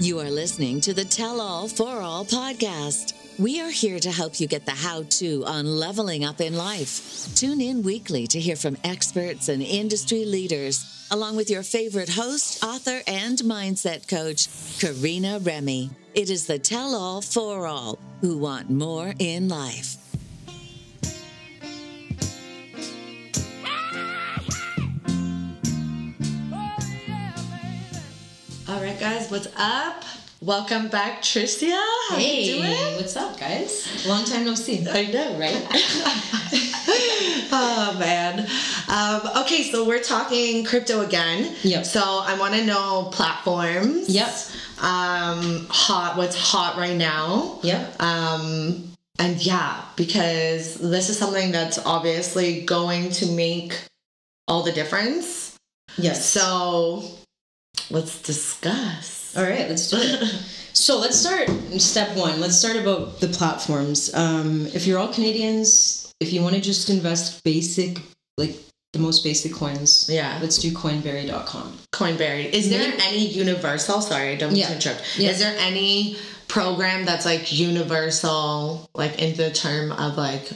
You are listening to the Tell All for All podcast. We are here to help you get the how to on leveling up in life. Tune in weekly to hear from experts and industry leaders, along with your favorite host, author, and mindset coach, Karina Remy. It is the Tell All for All who want more in life. Right, guys, what's up? Welcome back, Tricia. How Hey, you doing? what's up, guys? Long time no see. I know, right? oh man. Um, okay, so we're talking crypto again. Yep. So I want to know platforms. Yep. Um, hot. What's hot right now? Yep. Um, and yeah, because this is something that's obviously going to make all the difference. Yes. So let's discuss. All right, let's do it. so let's start step one. Let's start about the platforms. Um, if you're all Canadians, if you want to just invest basic, like the most basic coins, Yeah. let's do coinberry.com. Coinberry. Is there any universal? Sorry, I don't mean Yeah. to interrupt. Yeah. Is there any program that's like universal, like in the term of like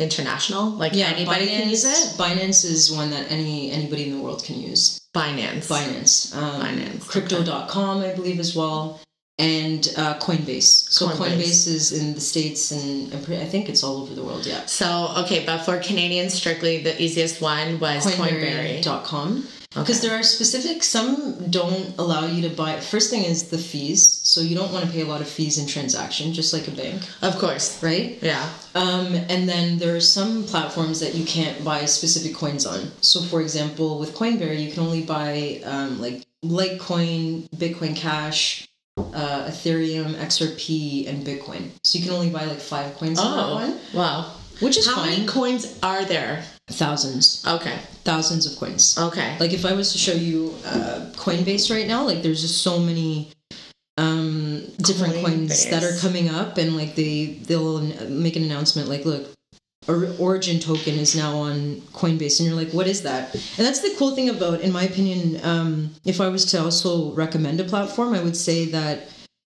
international? Like yeah, anybody can use it? Binance is one that any anybody in the world can use. Binance. Binance. Um, Binance, Crypto.com, I believe, as well. And uh, Coinbase. So Coinbase. Coinbase. is in the States and I think it's all over the world, yeah. So okay, but for Canadians, strictly the easiest one was Coinberry. Coinberry.com. Because there are specific, some don't allow you to buy. First thing is the fees. So you don't want to pay a lot of fees in transaction, just like a bank, Of course. right? Yeah. Um, and then there are some platforms that you can't buy specific coins on. So, for example, with Coinberry, you can only buy um, like Litecoin, Bitcoin Cash, uh, Ethereum, XRP, and Bitcoin. So you can only buy like five coins on that Oh. one, Wow. which is How fine. many coins are there? Thousands, Okay. thousands of coins. Okay. Like if I was to show you uh, Coinbase right now, like there's just so many different coins that are coming up and like they they'll make an announcement like look or- origin token is now on coinbase and you're like what is that and that's the cool thing about in my opinion um, if i was to also recommend a platform i would say that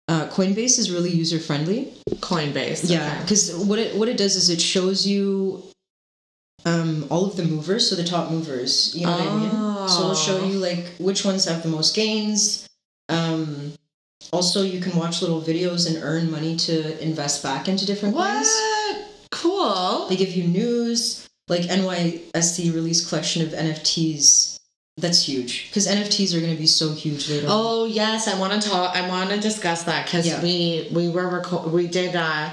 uh, coinbase is really user friendly Coinbase. yeah, because what it what it does is it shows you um, all of the movers, so the top movers. You know what I mean? So it'll show Oh. you like which ones have the most gains. Um, also, you can watch little videos and earn money to invest back into different. What? Cool. They give you news, like NYSE released collection of NFTs. That's huge because NFTs are going to be so huge later. on. Oh yes, I want to talk. I want to discuss that because Yeah. we we were reco- we did uh,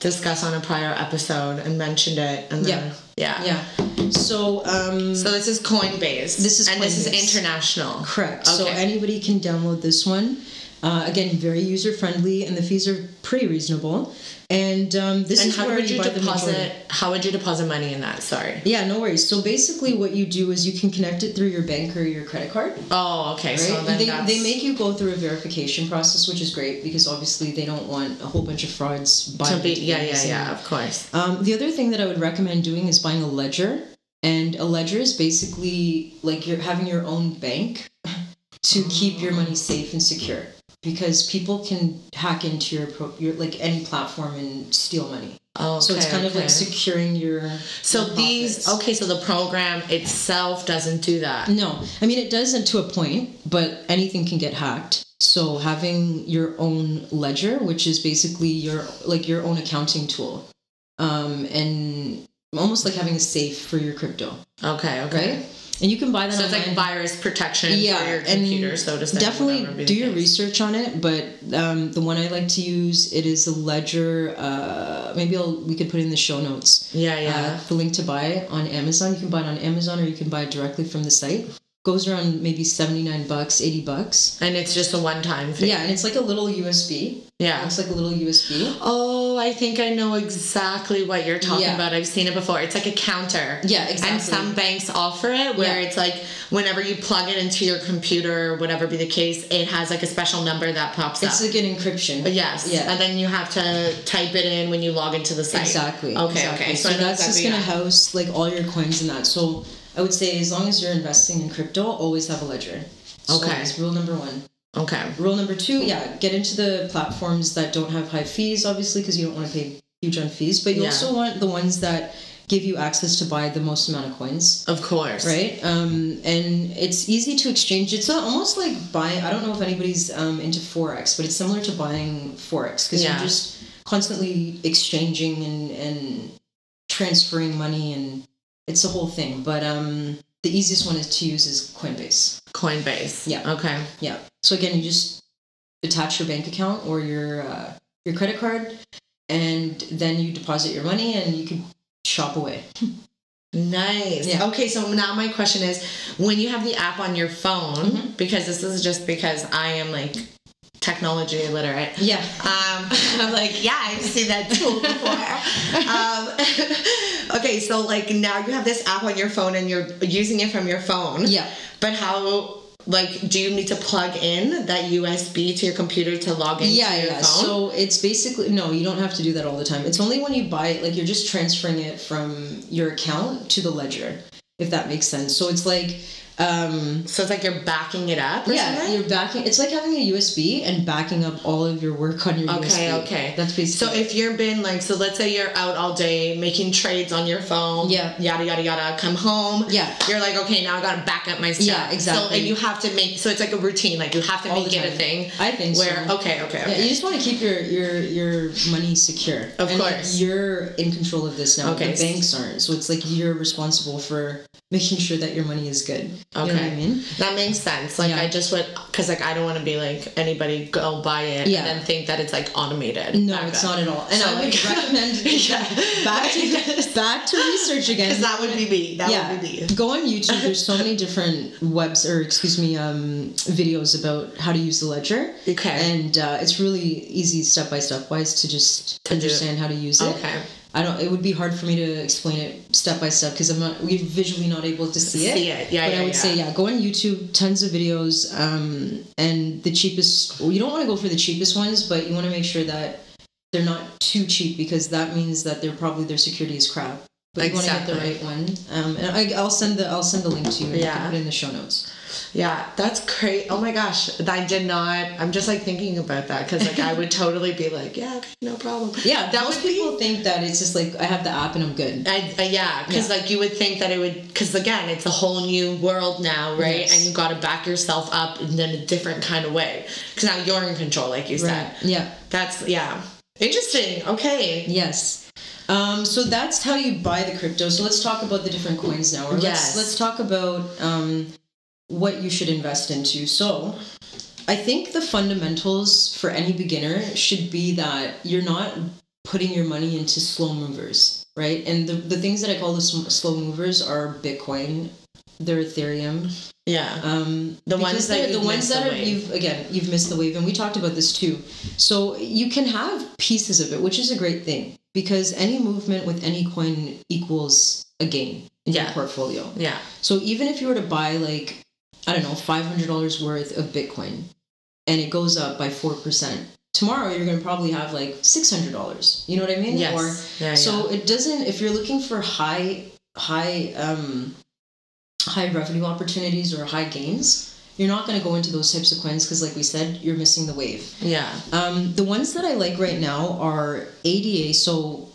discuss on a prior episode and mentioned it. And then, yeah, Yeah. So um, So this is Coinbase. This is Coinbase. and this is international. Correct. So anybody can download this one. Uh, again, very user friendly, and the fees are pretty reasonable. And um, this And is how where would you deposit? How would you deposit money in that? Sorry. Yeah, no worries. So basically, what you do is you can connect it through your bank or your credit card. Oh, okay. Right? So then they, that's, they make you go through a verification process, which is great because obviously they don't want a whole bunch of frauds. buying be yeah yeah and- yeah of course. Um, the other thing that I would recommend doing is buying a ledger. And a ledger is basically like you're having your own bank to keep your money safe and secure because people can hack into your, pro- your like any platform and steal money. Oh, so it's okay, kind of like securing your So your these okay. So the program itself doesn't do that. No, I mean it doesn't to a point, but anything can get hacked. So having your own ledger, which is basically your like your own accounting tool, um, and almost like having a safe for your crypto, Okay. Okay. right? And you can buy that. So it's like virus protection yeah, for your computer, so to say. definitely do your case. research on it. But um, the one I like to use it is a ledger. Uh, maybe I'll, we could put it in the show notes. Yeah, yeah. uh, the link to buy it on Amazon. You can buy it on Amazon or you can buy it directly from the site. Goes around maybe 79 bucks, 80 bucks. and it's just a one-time thing. Yeah, and it's like a little USB. Yeah. It's like a little USB. Oh, I think I know exactly what you're talking Yeah. about. I've seen it before. It's like a counter. Yeah, exactly. And some banks offer it where Yeah. it's like whenever you plug it into your computer or whatever be the case, it has like a special number that pops It's up. It's like an encryption. yes. Yeah. And then you have to type it in when you log into the site. Exactly. Okay, exactly. okay. So, know that's just gonna that. house like all your coins and that. So I would say as long as you're investing in crypto, always have a ledger. So Okay. It's rule number one. Okay. Rule number two, yeah, get into the platforms that don't have high fees, obviously, because you don't want to pay huge on fees, but you Yeah. also want the ones that give you access to buy the most amount of coins. Of course. Right, um, and it's easy to exchange. It's almost like buying. I don't know if anybody's um, into forex, but it's similar to buying forex because Yeah. you're just constantly exchanging and and transferring money, and it's a whole thing. But um, the easiest one is to use is Coinbase. Coinbase. Yeah. Okay. Yeah. So again, you just attach your bank account or your uh, your credit card, and then you deposit your money, and you can shop away. Nice. Yeah. Okay, so now my question is when you have the app on your phone, Mm-hmm. because this is just because I am like technology literate. Yeah. Um, I'm like, yeah, I've seen that tool before. um, okay, so like now you have this app on your phone and you're using it from your phone. Yeah. But how, like, do you need to plug in that USB to your computer to log in Yeah, your yeah. phone? So it's basically no, you don't have to do that all the time. It's only when you buy it, like you're just transferring it from your account to the ledger, if that makes sense. So it's like, um, So it's like you're backing it up yeah, something? you're backing. It's like having a USB and backing up all of your work on your Okay, USB. okay. okay. That's basically. So if you're been like, so let's say you're out all day making trades on your phone, Yeah. yada yada yada, come home, Yeah. you're like, okay, now I gotta back up my stuff. Yeah, exactly. So and you have to make, so it's like a routine, like you have to All make it a thing. I think where so. okay, okay, Yeah, you just want to keep your your your money secure. Of and, like, course. you're in control of this now. Okay. The banks aren't, so it's like you're responsible for making sure that your money is good. You know I Okay. mean? That makes sense. Like Yeah. I just would, cause like I don't want to be like anybody go buy it Yeah. and then think that it's like automated. No, it's up. not at all. And So, I would recommend Yeah. back to back to research again. Cause that would be me. That yeah, would be me. go on YouTube. There's so many different webs or excuse me, um, videos about how to use the ledger. Okay. And uh, it's really easy step by step wise to just To understand how to use it. Okay. I don't. It would be hard for me to explain it step by step because I'm not. We're visually not able to see it. See it. Yeah, But yeah, I would yeah. say yeah. Go on YouTube. Tons of videos. Um, and the cheapest. Well, you don't want to go for the cheapest ones, but you want to make sure that they're not too cheap because that means that they're probably their security is crap. But you want to get the right one. Um, and I, I'll send the I'll send the link to you. Yeah. put it in the show notes. Yeah, that's great. Oh my gosh, I did not. I'm just like thinking about that because like I would totally be like, yeah, okay, no problem. Yeah, that most would be. people think that it's just like I have the app and I'm good. I, I, yeah, because Yeah. like you would think that it would, because again, it's a whole new world now, right? Yes. And you got to back yourself up in a different kind of way because now you're in control, like you said. Right. Yeah. That's yeah, interesting. Okay, Yes. Um, so that's how you buy the crypto. So let's talk about the different coins now. Or let's, Yes. let's talk about um, what you should invest into. So I think the fundamentals for any beginner should be that you're not putting your money into slow movers, right? And the, the things that I call the slow movers are Bitcoin, they're Ethereum, yeah, um, The ones that the ones that are wave. you've again you've missed the wave, and we talked about this too. So you can have pieces of it, which is a great thing because any movement with any coin equals a gain in Yeah. your portfolio. yeah, So even if you were to buy like I don't know five hundred dollars worth of Bitcoin, and it goes up by four percent. Tomorrow you're going to probably have like six hundred dollars. You know what I mean? yes, Or yeah, so yeah. it doesn't. If you're looking for high, high, um, high revenue opportunities or high gains, you're not going to go into those types of coins because, like we said, you're missing the wave. yeah, Um, the ones that I like right now are ADA, so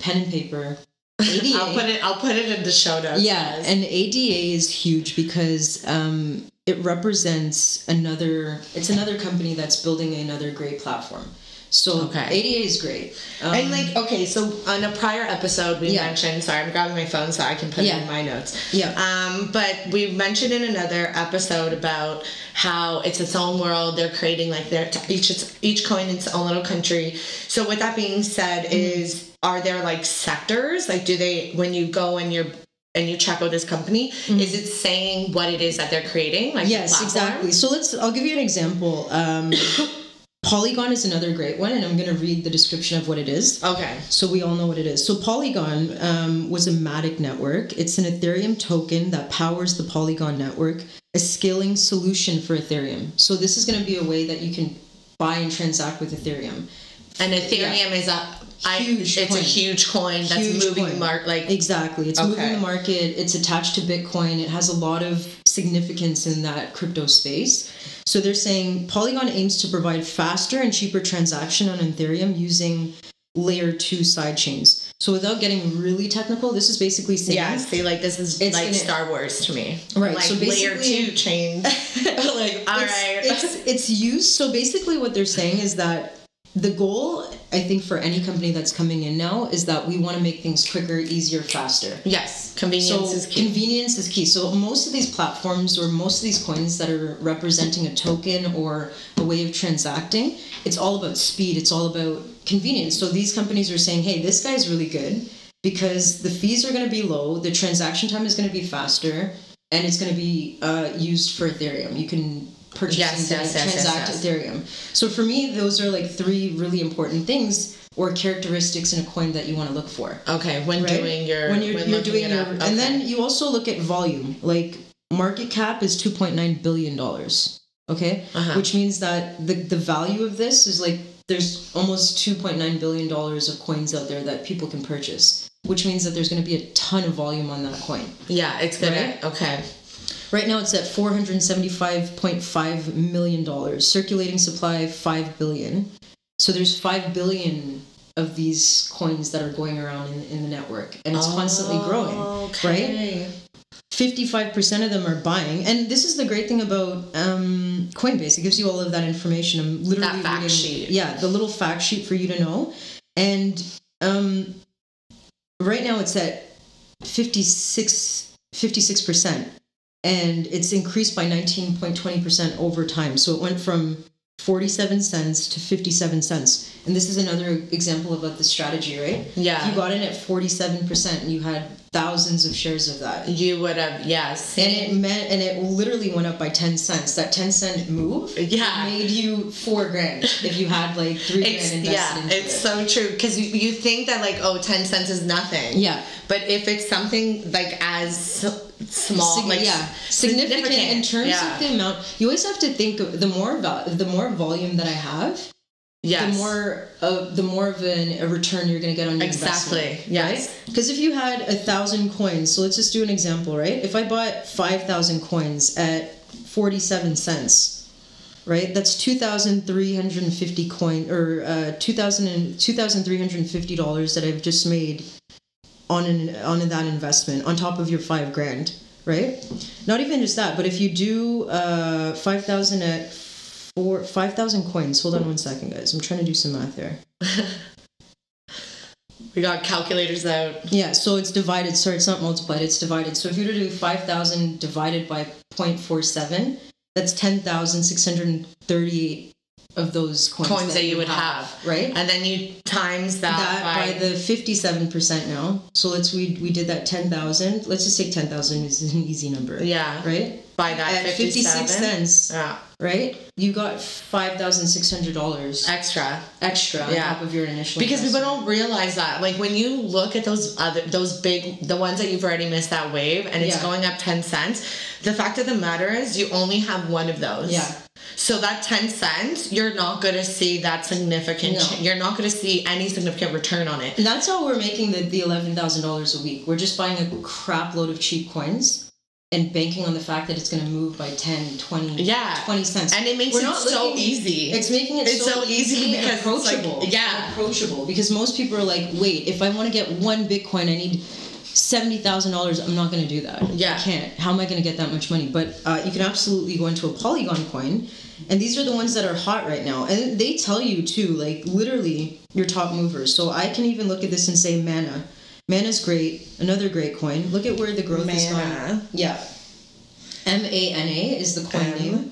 pen and paper. ADA. I'll put it. I'll put it in the show notes. Yeah, guys. and ADA is huge because um, it represents another. It's another company that's building another great platform. So Okay. ADA is great. Um, and like okay, so on a prior episode we Yeah. mentioned. Sorry, I'm grabbing my phone so I can put it in my notes. Yeah. Um, but we mentioned in another episode about how it's its own world. They're creating like their each each coin in its own little country. So with that being said, Mm-hmm. is are there like sectors? Like, do they when you go and you're and you check out this company, is it saying what it is that they're creating? Like Mm-hmm. yes exactly so let's i'll give you an example um, polygon is another great one and i'm going to read the description of what it is Okay. so we all know what it is so polygon um, was a matic network it's an ethereum token that powers the polygon network a scaling solution for ethereum so this is going to be a way that you can buy and transact with ethereum And Ethereum is a Huge It's coin. a huge coin that's Huge moving coin. mark like Exactly. It's moving the market. It's attached to Bitcoin. It has a lot of significance in that crypto space. So they're saying Polygon aims to provide faster and cheaper transaction on Ethereum using layer two side chains. So without getting really technical, this is basically saying Yeah, see, like this is It's like gonna- Star Wars to me. Right, Like so layer two chain. like, all it's, right. it's it's used. So basically, what they're saying is that the goal, I think, for any company that's coming in now is that we want to make things quicker, easier, faster. yes, convenience So is key. convenience is key. So most of these platforms or most of these coins that are representing a token or a way of transacting, it's all about speed. It's all about convenience. So these companies are saying, "Hey, this guy's really good because the fees are going to be low, the transaction time is going to be faster, and it's going to be uh, used for Ethereum. You can purchase Yes, yes, yes, transact. Ethereum. So for me, those are like three really important things or characteristics in a coin that you want to look for okay, when right? doing your when you're, when you're doing your okay. and then you also look at volume like market cap is 2.9 billion dollars okay Uh-huh. which means that the the value of this is like there's almost 2.9 billion dollars of coins out there that people can purchase which means that there's going to be a ton of volume on that coin yeah, it's gonna Right? okay. Right now it's at 475.5 million dollars circulating supply 5 billion. So there's 5 billion of these coins that are going around in, in the network and it's constantly growing right? 55% of them are buying and this is the great thing about um, coinbase. It gives you all of that information. I'm literally That fact reading, sheet. yeah the little fact sheet for you to know. And um, right now it's at 56 56% and it's increased by 19.20% over time so it went from 47 cents to 57 cents and this is another example about the strategy right Yeah. if you got in at 47% and you had thousands of shares of that You would have yes. and it meant and it literally went up by 10 cents that 10 cent move Yeah. made you four grand if you had like three It's, grand invested yeah, into it's it. so true because you, you think that like oh 10 cents is nothing. Yeah. But if it's something like as small, Sig- like yeah, significant, in terms yeah. of the amount. You always have to think of the more val- the more volume that I have, yes. the more of the more of an, a return you're going to get on your Exactly, investment. yes. Right? Because if you had a thousand coins, so let's just do an example, right? If I bought five thousand coins at forty-seven cents. Right, that's two thousand three hundred and fifty coin or uh, two thousand and two thousand three hundred and fifty dollars that I've just made on an on that investment on top of your five grand, right? Not even just that, but if you do uh, five thousand at four five thousand coins. Hold on one second, guys. I'm trying to do some math here. we got calculators out. Yeah, so it's divided. Sorry, it's not multiplied. It's divided. So if you were to do five thousand divided by 0.47, that's ten thousand six hundred thirty-eight of those coins, Coins that you would have. right? And then you times that, that by, by the 57% now. So let's we we did that 10,000. Let's just take 10,000 is an easy number. yeah, Right? by that At 56 cents, Yeah, right? You got $5,600 extra. extra on Yeah. top of your initial Because people don't realize that. Like when you look at those other those big the ones that you've already missed that wave and it's Yeah. going up 10 cents, the fact of the matter is you only have one of those. Yeah. So that 10 cents, you're not going to see that significant No. ch- you're not going to see any significant return on it. And that's how we're making the, the $11,000 a week. We're just buying a crap load of cheap coins and banking on the fact that it's going to move by 10, 20, Yeah. 20 cents. And it makes We're it not so looking- easy. It's making it It's so, so easy and because it's like- approachable. yeah. approachable. Because most people are like, wait, if I want to get one Bitcoin, I need seventy thousand dollars. I'm not going to do that. Yeah. I can't. How am I going to get that much money? But uh, you can absolutely go into a Polygon coin, and these are the ones that are hot right now. And they tell you too, like literally your top movers. So I can even look at this and say Mana. Mana's great. Another great coin. Look at where the growth is Mana. Yeah. M A N A is the coin M. name.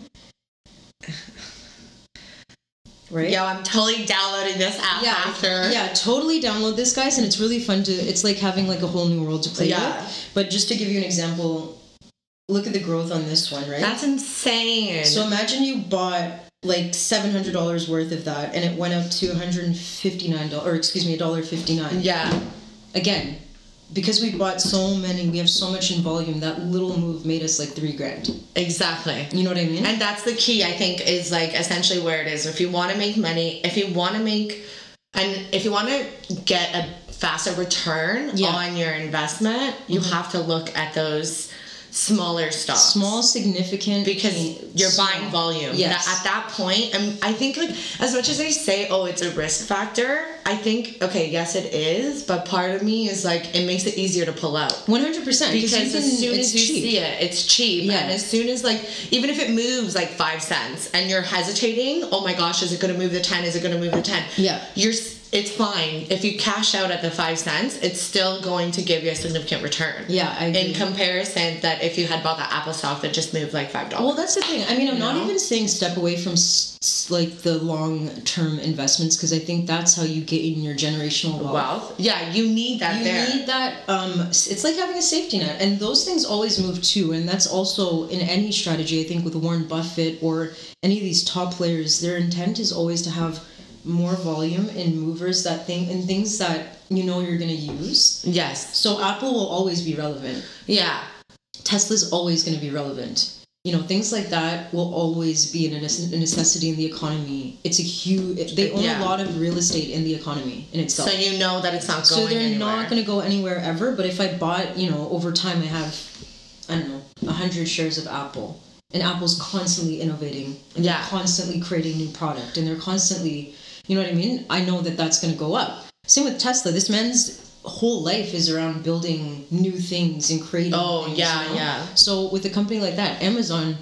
Right. Yo, I'm totally downloading this app yeah, after. yeah, totally download this, guys, and it's really fun to. It's like having like a whole new world to play Yeah. with. But just to give you an example, look at the growth on this one, right? That's insane. so imagine you bought like seven hundred dollars worth of that, and it went up to one hundred and fifty nine dollars, or excuse me, a dollar fifty nine. yeah. Again, because we bought so many, we have so much in volume. That little move made us like three grand. Exactly. You know what I mean? And that's the key, I think, is like essentially where it is. If you want to make money, if you want to make, and if you want to get a faster return Yeah. on your investment, you mm-hmm. have to look at those smaller stocks. Small, significant because pain- you're buying volume. Yes. That- at that point, and I'm, I think like as much as they say, oh, it's a risk factor. I think okay, yes, it is, but part of me is like it makes it easier to pull out. One hundred percent. Because as soon as you see it, it's cheap. Yeah. And as soon as like even if it moves like five cents and you're hesitating, oh my gosh, is it gonna move the ten? Is it gonna move the ten? Yeah. You're it's fine. If you cash out at the five cents, it's still going to give you a significant return. Yeah, I agree. In comparison that if you had bought that Apple stock that just moved like five dollars. Well, that's the thing. I mean, I'm not know? even saying step away from like the long term investments because I think that's how you gain your generational wealth. wealth. Yeah, you need that there. You there. need that. Um, it's like having a safety net, and those things always move too. And that's also in any strategy. I think with Warren Buffett or any of these top players, their intent is always to have more volume in movers that thing and things that you know you're going to use. yes. So Apple will always be relevant. Yeah. Tesla's always going to be relevant. You know, things like that will always be a nece- a necessity in the economy. It's a huge. They own Yeah. a lot of real estate in the economy in itself. So you know that it's not So going they're anywhere. not going to go anywhere ever. But if I bought, you know, over time, I have, I don't know, a hundred shares of Apple, and Apple's constantly innovating, and Yeah. they're constantly creating new product, and they're constantly, you know what I mean? I know that that's going to go up. Same with Tesla. This man's whole life is around building new things and creating. Oh, things, yeah, you know? yeah. So with a company like that, Amazon,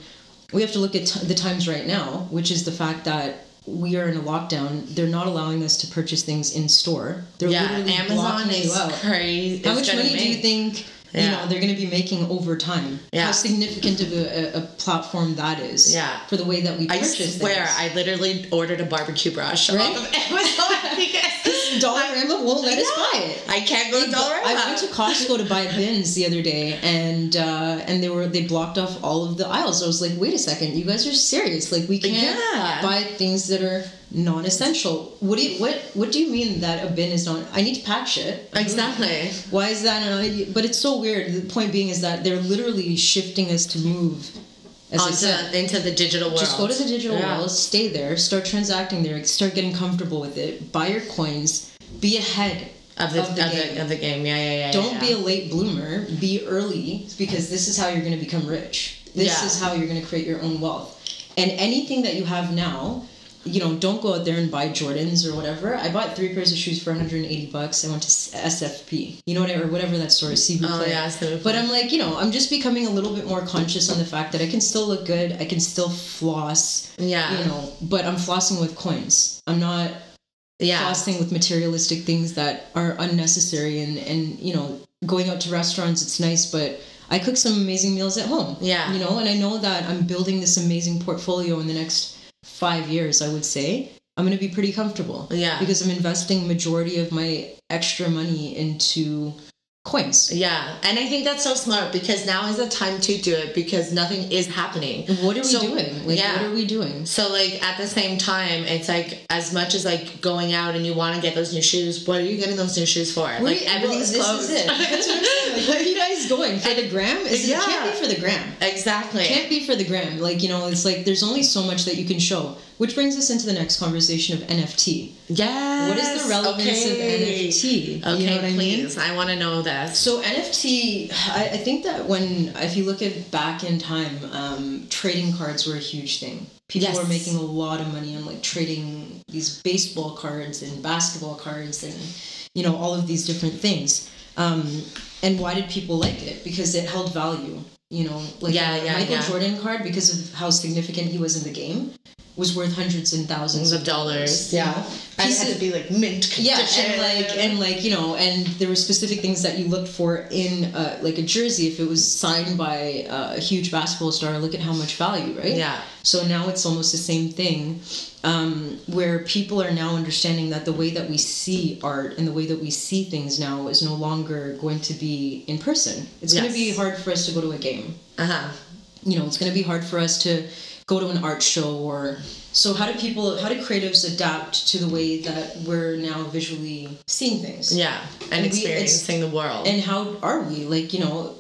we have to look at t- the times right now, which is the fact that we are in a lockdown. They're not allowing us to purchase things in store. They're yeah, literally Amazon is crazy. How much money do you make- think you know they're going to be making over time? Yeah. How significant of a, a, a platform that is? Yeah. For the way that we purchase. I swear, things. I literally ordered a barbecue brush Right? off of Amazon because Dollarama won't let us buy it. I can't go to Dollarama. I went to Costco to buy bins the other day, and uh, and they were they blocked off all of the aisles. I was like, wait a second, you guys are serious? Like we can't Yeah. buy things that are non-essential. What do you what what do you mean that a bin is not? I need to pack shit. exactly. Why is that? An idea? But it's so weird. The point being is that they're literally shifting us to move. As I said, into the digital world. just go to the digital Yeah. world, stay there, start transacting there, start getting comfortable with it, buy your coins, be ahead of the, of the game. of the game. Yeah, yeah, yeah. Don't yeah. be a late bloomer. Be early because this is how you're going to become rich. This Yeah. is how you're going to create your own wealth. And anything that you have now, you know, don't go out there and buy Jordans or whatever. I bought three pairs of shoes for 180 bucks. I went to SFP, you know, whatever, whatever that store is. CB Oh Play. yeah, But I'm like, you know, I'm just becoming a little bit more conscious on the fact that I can still look good. I can still floss. Yeah. You know, but I'm flossing with coins. I'm not yeah, flossing with materialistic things that are unnecessary and and you know going out to restaurants it's nice but i cook some amazing meals at home Yeah. you know and i know that i'm building this amazing portfolio in the next five years i would say i'm going to be pretty comfortable Yeah. because i'm investing majority of my extra money into coins Yeah, and I think that's so smart because now is the time to do it because nothing is happening. what are we So, doing like yeah. what are we doing So like at the same time, it's like as much as like going out and you want to get those new shoes, what are you getting those new shoes for? Like you- everything's well, this closed. is it. That's what I'm saying. Like, where are you guys going for the gram? Is Yeah. it can't be for the gram. exactly. can't be for the gram. Like, you know, it's like there's only so much that you can show. Which brings us into the next conversation of NFT. yes. What is the relevance okay. of NFT? Okay, you know what I mean? please. I want to know this. So NFT, I, I think that when, if you look at back in time, um, trading cards were a huge thing. People Yes. were making a lot of money on like trading these baseball cards and basketball cards and you know all of these different things. Um, and why did people like it? Because it held value. You know, like Yeah, a yeah, Michael yeah. Jordan card because of how significant he was in the game was worth hundreds and thousands of dollars. Yeah. And it had to be like mint yeah, condition. and like and like you know, and there were specific things that you looked for in uh, like a jersey. If it was signed by uh, a huge basketball star, look at how much value, right? Yeah. So now it's almost the same thing, um, where people are now understanding that the way that we see art and the way that we see things now is no longer going to be in person. It's going to be hard for us to go to a game Uh huh. you know it's going to be hard for us to go to an art show or so how do people how do creatives adapt to the way that we're now visually seeing things Yeah. And, And we- experiencing the world. and how are we like you know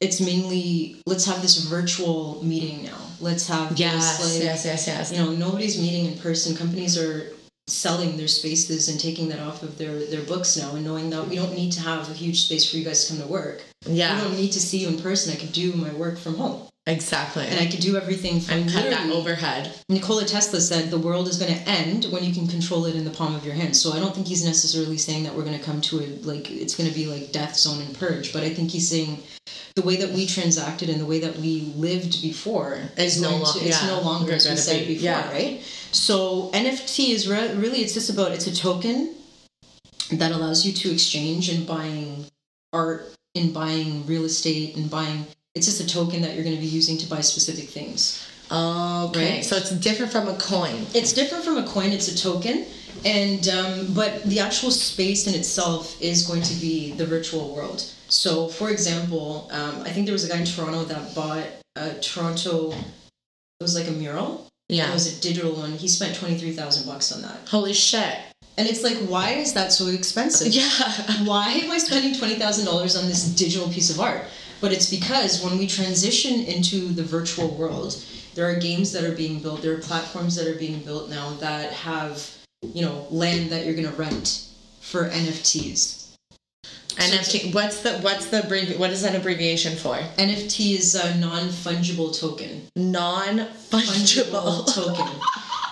it's mainly let's have this virtual meeting now let's have yes, this like yes, yes, yes. you know nobody's meeting in person companies are selling their spaces and taking that off of their their books now and knowing that we don't need to have a huge space for you guys to come to work. Yeah. We don't need to see you in person. I could do my work from home. Exactly. And I could do everything from and cut that overhead. Nikola Tesla said the world is going to end when you can control it in the palm of your hand. So I don't think he's necessarily saying that we're going to come to a like it's going to be like death zone and purge, but I think he's saying the way that we transacted and the way that we lived before Is no lo- to, it's yeah, no longer as we said be- before, yeah. right? So NFT is re- really it's just about it's a token that allows you to exchange and buying art and buying real estate and buying it's just a token that you're going to be using to buy specific things. Okay. Right. So it's different from a coin. It's different from a coin. It's a token, and um, but the actual space in itself is going to be the virtual world. So, for example, um, I think there was a guy in Toronto that bought a Toronto. It was like a mural. Yeah. It was a digital one. He spent twenty three thousand bucks on that, Holy shit. and it's like, why is that so expensive? Yeah. why am I spending twenty thousand dollars on this digital piece of art? But it's because when we transition into the virtual world, there are games that are being built, there are platforms that are being built now that have, you know, land that you're gonna rent for NFTs. NFT. What's the what's the abbrevi- what is that abbreviation for? NFT is a non-fungible token. Non fungible. token.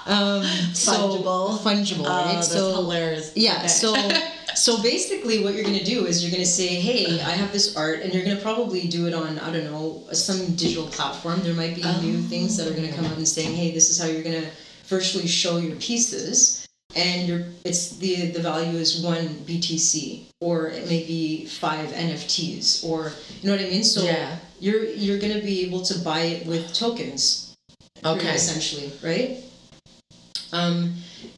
Um, so Fungible. fungible, Oh, right? that's so hilarious. Yeah, Okay. so so basically what you're gonna do is you're gonna say, Hey, I have this art and you're gonna probably do it on, I don't know, some digital platform. There might be new things that are gonna come out and saying, Hey, this is how you're gonna virtually show your pieces and your it's the the value is one BTC or it may be five NFTs or you know what I mean? So Yeah. you're you're gonna be able to buy it with tokens Okay. essentially, right? Um,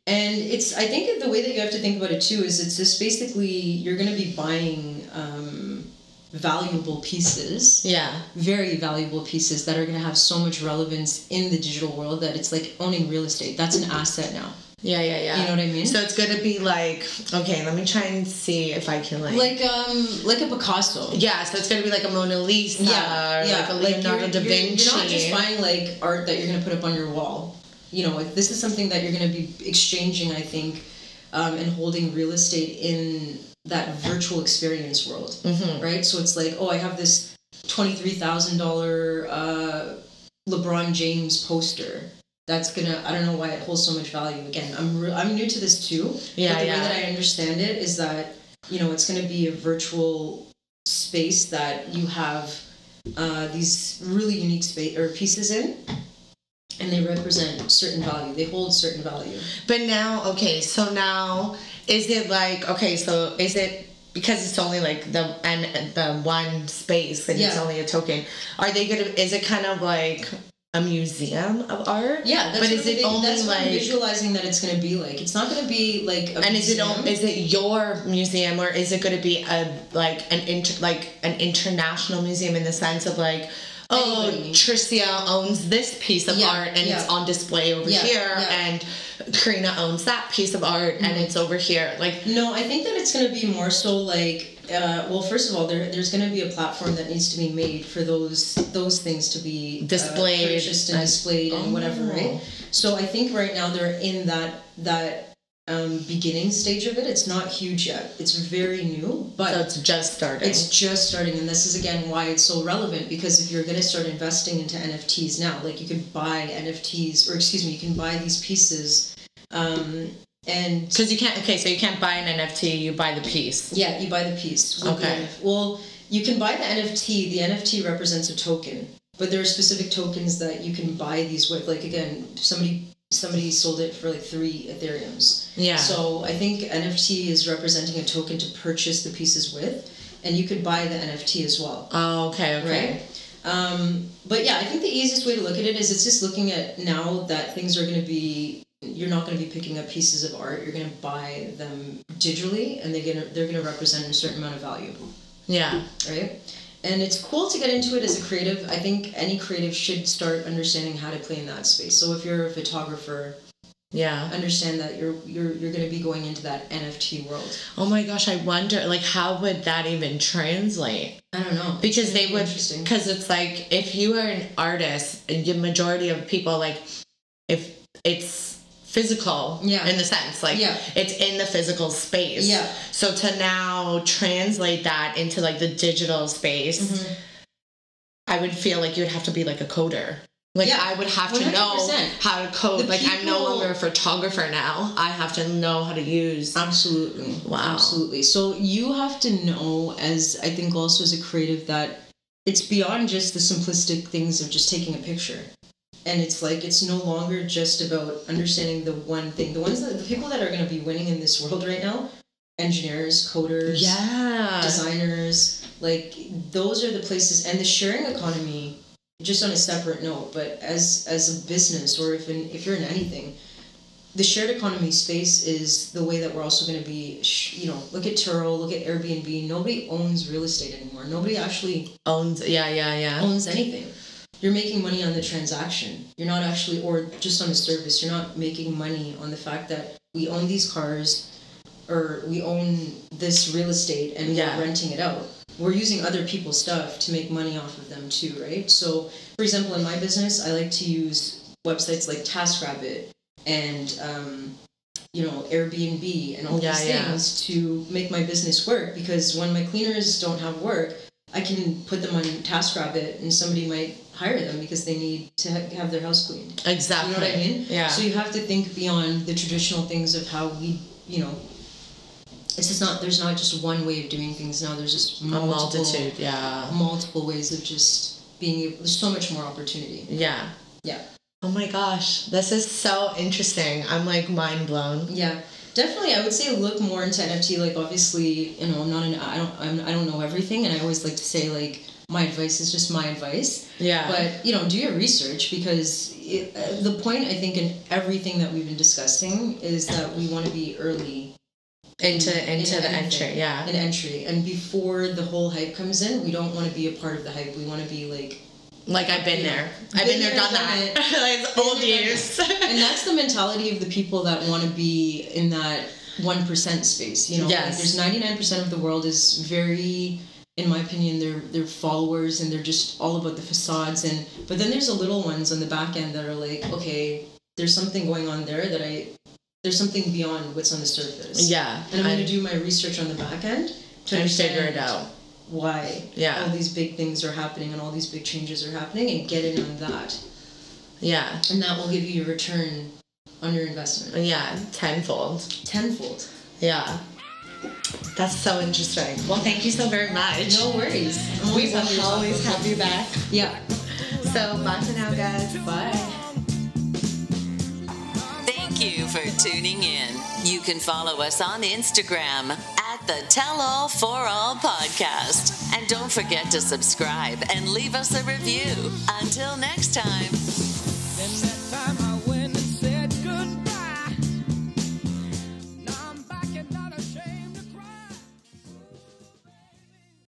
and it's I think the way that you have to think about it too is it's just basically you're going to be buying um, valuable pieces, Yeah. very valuable pieces that are going to have so much relevance in the digital world that it's like owning real estate. That's an asset now. Yeah, yeah, yeah. You know what I mean? So it's gonna be like okay, let me try and see if I can like Like um like a Picasso. Yeah, so it's gonna be like a Mona Lisa yeah, or yeah. like a Leonardo you're, da you're- Vinci. You're not just buying like art that you're gonna put up on your wall. You know, if this is something that you're gonna be exchanging, I think, um, and holding real estate in that virtual experience world, Mhm. right? So it's like, oh, I have this twenty-three thousand dollar uh, LeBron James poster. That's gonna. I don't know why it holds so much value. Again, I'm re- I'm new to this too. Yeah, But the yeah. way that I understand it is that you know it's gonna be a virtual space that you have uh, these really unique space or pieces in, and they represent certain value. They hold certain value. But now, okay, so now is it like okay, so is it because it's only like the and the one space and it's only a token? Are they gonna? Is it kind of like a museum of art? Yeah, that's but what is it they- only that's what I'm visualizing that it's gonna be like? It's not gonna be like a And is it museum. is it your museum or is it going to be a like an inter like an international museum in the sense of like oh. Tricia owns this piece of Yeah, art and it's on display over Yeah, here yeah. and Karina owns that piece of art and it's over here like No, I think that it's going to be more so like, uh, well, first of all, there, there's going to be a platform that needs to be made for those those things to be uh, Displayed purchased and displayed and whatever, Oh. right? So I think right now they're in that that um, beginning stage of it. It's not huge yet. It's very new, but so it's just starting it's just starting, and this is again why it's so relevant because if you're going to start investing into NFTs now, like you can buy NFTs, or excuse me, you can buy these pieces, um, and because you can't okay so you can't buy an NFT you buy the piece yeah, you buy the piece. Okay. Well, you can buy the NFT. The NFT represents a token, but there are specific tokens that you can buy these with. Like again, somebody somebody sold it for like three Ethereums. yeah So I think NFT is representing a token to purchase the pieces with, and you could buy the NFT as well. oh okay okay Right. Um, but yeah, I think the easiest way to look at it is it's just looking at now that things are going to be. You're not going to be picking up pieces of art. You're going to buy them digitally, and they're going to they're going to represent a certain amount of value, yeah right? And it's cool to get into it as a creative. I think any creative should start understanding how to play in that space. So if you're a photographer, yeah understand that you're you're you're going to be going into that NFT world. oh my gosh I wonder like how would that even translate I don't know because they would because it's like if you are an artist and the majority of people like if it's physical Yeah. in the sense like Yeah. it's in the physical space Yeah. so to now translate that into like the digital space Mm-hmm. i would feel like you'd have to be like a coder like Yeah. i would have to know how to code The like i'm no longer a photographer now i have to know how to use Absolutely. Wow. Absolutely. So you have to know, as I think also as a creative, that it's beyond just the simplistic things of just taking a picture. And it's like it's no longer just about understanding the one thing. The ones that the people that are going to be winning in this world right now, engineers, coders, yeah designers, like those are the places. And the sharing economy, just on a separate note, but as as a business or if in, if you're in anything, the shared economy space is the way that we're also going to be. You know, look at Turo, look at Airbnb. Nobody owns real estate anymore. Nobody actually owns yeah yeah yeah owns anything. You're making money on the transaction. You're not actually, or just on the service. You're not making money on the fact that we own these cars, or we own this real estate and Yeah. we're renting it out. We're using other people's stuff to make money off of them too, right? So, for example, in my business, I like to use websites like TaskRabbit and um, you know Airbnb and all Yeah, these yeah. things to make my business work. Because when my cleaners don't have work, I can put them on TaskRabbit, and somebody might hire them because they need to ha- have their house cleaned. exactly You know what I mean? yeah So you have to think beyond the traditional things of how we, you know. It's just not. There's not just one way of doing things now. There's just a multitude yeah multiple ways of just being. able There's so much more opportunity. yeah Yeah. oh my gosh this is so interesting i'm like mind blown Yeah, definitely. I would say look more into NFT. Like, obviously, you know, I'm not an. I don't. I'm, I don't know everything, and I always like to say like my advice is just my advice. yeah But you know, do your research because it, uh, the point I think in everything that we've been discussing is that we want to be early into in into the anything, entry yeah in entry, and before the whole hype comes in, we don't want to be a part of the hype. We want to be like Like I've been there. I've been, Been there, done, that. it. like old years. and that's the mentality of the people that want to be in that one percent space. You know, Yes. like there's ninety nine percent of the world is very, in my opinion, they're they're followers and they're just all about the facades. And but then there's the little ones on the back end that are like, okay, there's something going on there that I, there's something beyond what's on the surface. yeah. And I'm I- going to do my research on the back end to and figure it out. why Yeah. all these big things are happening and all these big changes are happening and get in on that. Yeah. And that will give you your return on your investment Yeah. Tenfold. tenfold. Yeah. That's so interesting. Well, thank you so very much. No worries. We always happy to will talk always have you back. Yeah. So, bye for now, guys. Bye. Thank you for tuning in. You can follow us on Instagram at the Tell All For All podcast. And don't forget to subscribe and leave us a review. Until next time.